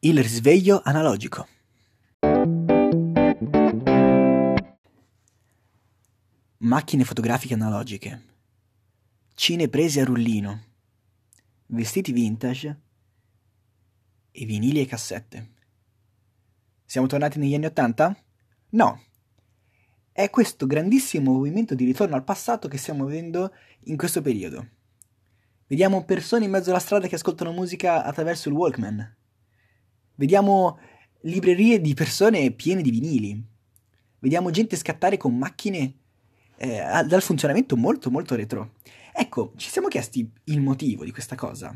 Il risveglio analogico. Macchine fotografiche analogiche. Cine prese a rullino. Vestiti vintage. E vinili e cassette. Siamo tornati negli anni Ottanta? No. È questo grandissimo movimento di ritorno al passato che stiamo vedendo in questo periodo. Vediamo persone in mezzo alla strada che ascoltano musica attraverso il Walkman. Vediamo librerie di persone piene di vinili. Vediamo gente scattare con macchine eh, dal funzionamento molto molto retro. Ecco, ci siamo chiesti il motivo di questa cosa.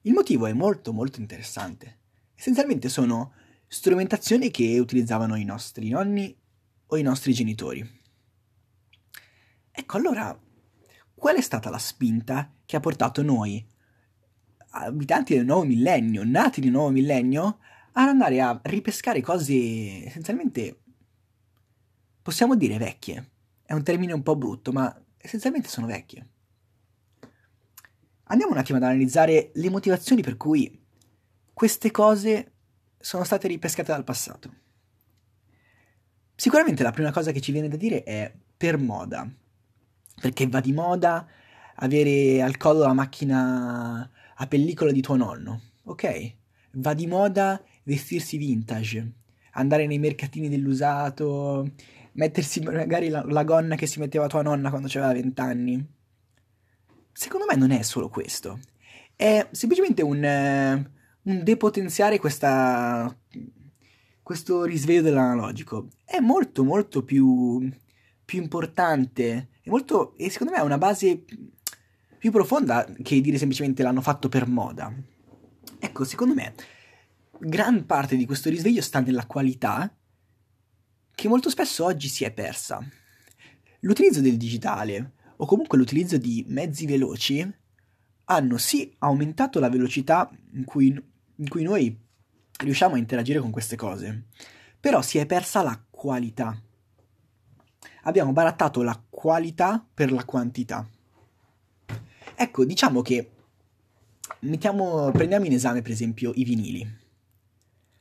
Il motivo è molto molto interessante. Essenzialmente sono strumentazioni che utilizzavano i nostri nonni o i nostri genitori. Ecco, allora, qual è stata la spinta che ha portato noi, abitanti del nuovo millennio, nati nel nuovo millennio, ad andare a ripescare cose essenzialmente, possiamo dire, vecchie? È un termine un po' brutto, ma essenzialmente sono vecchie. Andiamo un attimo ad analizzare le motivazioni per cui queste cose sono state ripescate dal passato. Sicuramente la prima cosa che ci viene da dire è per moda, perché va di moda avere al collo la macchina a pellicola di tuo nonno, ok? Va di moda vestirsi vintage, andare nei mercatini dell'usato, mettersi magari la, la gonna che si metteva tua nonna quando aveva vent'anni. Secondo me non è solo questo, è semplicemente un, un depotenziare questa, questo risveglio dell'analogico. È molto molto più, più importante è molto, e secondo me ha una base più profonda che dire semplicemente l'hanno fatto per moda. Ecco, secondo me gran parte di questo risveglio sta nella qualità che molto spesso oggi si è persa. L'utilizzo del digitale o comunque l'utilizzo di mezzi veloci hanno sì aumentato la velocità in cui, in cui noi riusciamo a interagire con queste cose, però si è persa la qualità. Abbiamo barattato la qualità per la quantità. Ecco, diciamo che mettiamo, prendiamo in esame per esempio i vinili.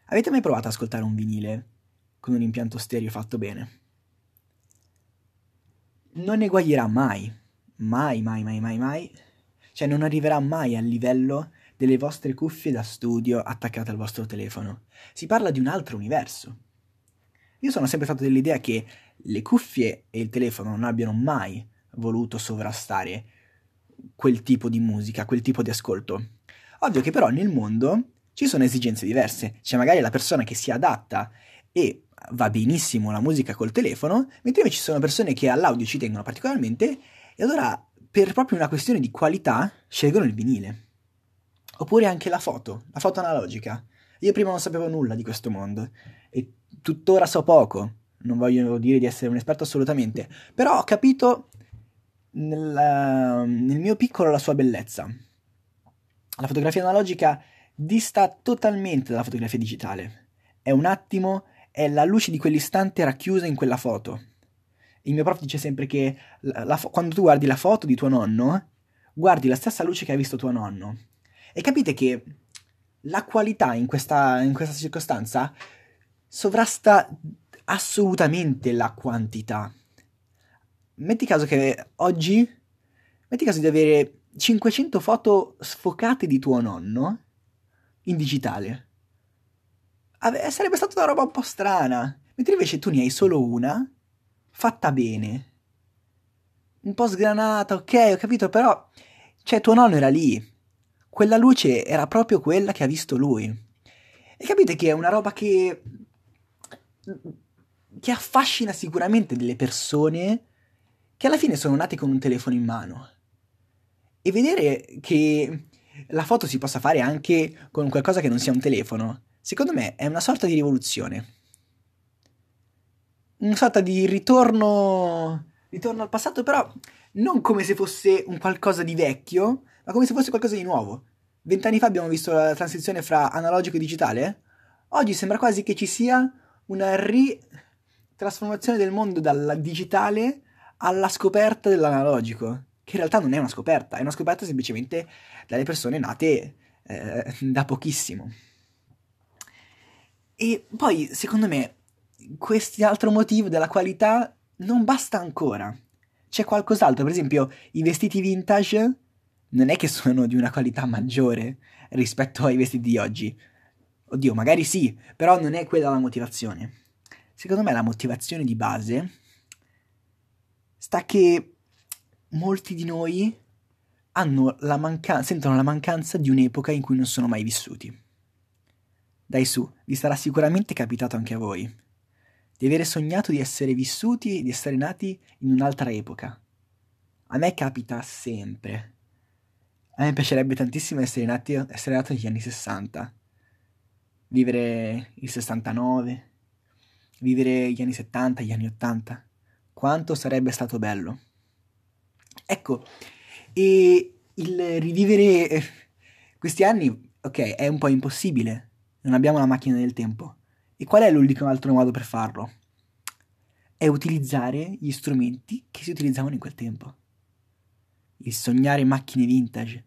Avete mai provato ad ascoltare un vinile con un impianto stereo fatto bene? Non eguaglierà mai, mai, mai, mai, mai, mai, cioè non arriverà mai al livello delle vostre cuffie da studio attaccate al vostro telefono. Si parla di un altro universo. Io sono sempre stato dell'idea che le cuffie e il telefono non abbiano mai voluto sovrastare quel tipo di musica, quel tipo di ascolto. Ovvio che però nel mondo ci sono esigenze diverse. C'è magari la persona che si adatta e va benissimo la musica col telefono, mentre invece ci sono persone che all'audio ci tengono particolarmente e allora per proprio una questione di qualità scelgono il vinile. Oppure anche la foto, la foto analogica. Io prima non sapevo nulla di questo mondo e tuttora so poco. Non voglio dire di essere un esperto assolutamente, però ho capito nel, nel mio piccolo la sua bellezza. La fotografia analogica dista totalmente dalla fotografia digitale. È un attimo, è la luce di quell'istante racchiusa in quella foto. Il mio prof dice sempre che la, la, quando tu guardi la foto di tuo nonno, guardi la stessa luce che ha visto tuo nonno. E capite che la qualità in questa, in questa circostanza sovrasta assolutamente la quantità metti caso che oggi, metti caso di avere 500 foto sfocate di tuo nonno in digitale. Ave- sarebbe stata una roba un po' strana. Mentre invece tu ne hai solo una, fatta bene. Un po' sgranata, ok, ho capito, però... Cioè, tuo nonno era lì. Quella luce era proprio quella che ha visto lui. E capite che è una roba che... che affascina sicuramente delle persone che alla fine sono nati con un telefono in mano. E vedere che la foto si possa fare anche con qualcosa che non sia un telefono, secondo me è una sorta di rivoluzione. Una sorta di ritorno, ritorno al passato, però non come se fosse un qualcosa di vecchio, ma come se fosse qualcosa di nuovo. Vent'anni fa abbiamo visto la transizione fra analogico e digitale. Oggi sembra quasi che ci sia una ritrasformazione del mondo dal digitale alla scoperta dell'analogico, che in realtà non è una scoperta, è una scoperta semplicemente dalle persone nate eh, da pochissimo. E poi, secondo me, quest'altro motivo della qualità non basta ancora. C'è qualcos'altro, per esempio, i vestiti vintage non è che sono di una qualità maggiore rispetto ai vestiti di oggi. Oddio, magari sì, però non è quella la motivazione. Secondo me la motivazione di base sta che molti di noi la manca- sentono la mancanza di un'epoca in cui non sono mai vissuti. Dai su, vi sarà sicuramente capitato anche a voi di avere sognato di essere vissuti di essere nati in un'altra epoca. A me capita sempre. A me piacerebbe tantissimo essere, nati, essere nato negli anni 60, vivere il 69, vivere gli anni 70, gli anni 80. Quanto sarebbe stato bello. Ecco, e il rivivere questi anni, ok, è un po' impossibile. Non abbiamo la macchina del tempo. E qual è l'unico altro modo per farlo? È utilizzare gli strumenti che si utilizzavano in quel tempo. Il sognare macchine vintage,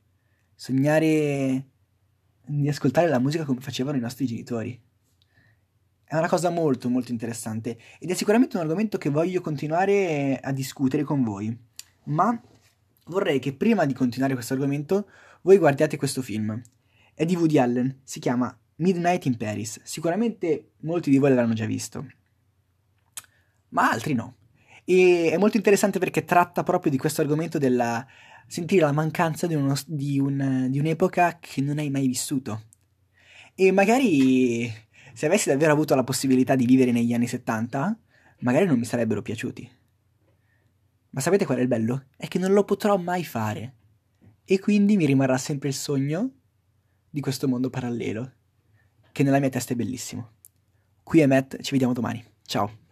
sognare di ascoltare la musica come facevano i nostri genitori. È una cosa molto molto interessante ed è sicuramente un argomento che voglio continuare a discutere con voi. Ma vorrei che prima di continuare questo argomento voi guardiate questo film. È di Woody Allen, si chiama Midnight in Paris. Sicuramente molti di voi l'avranno già visto, ma altri no. E è molto interessante perché tratta proprio di questo argomento della sentire la mancanza di, uno, di, un, di un'epoca che non hai mai vissuto. E magari se avessi davvero avuto la possibilità di vivere negli anni 70, magari non mi sarebbero piaciuti. Ma sapete qual è il bello? È che non lo potrò mai fare. E quindi mi rimarrà sempre il sogno di questo mondo parallelo che nella mia testa è bellissimo. Qui è Matt, ci vediamo domani. Ciao.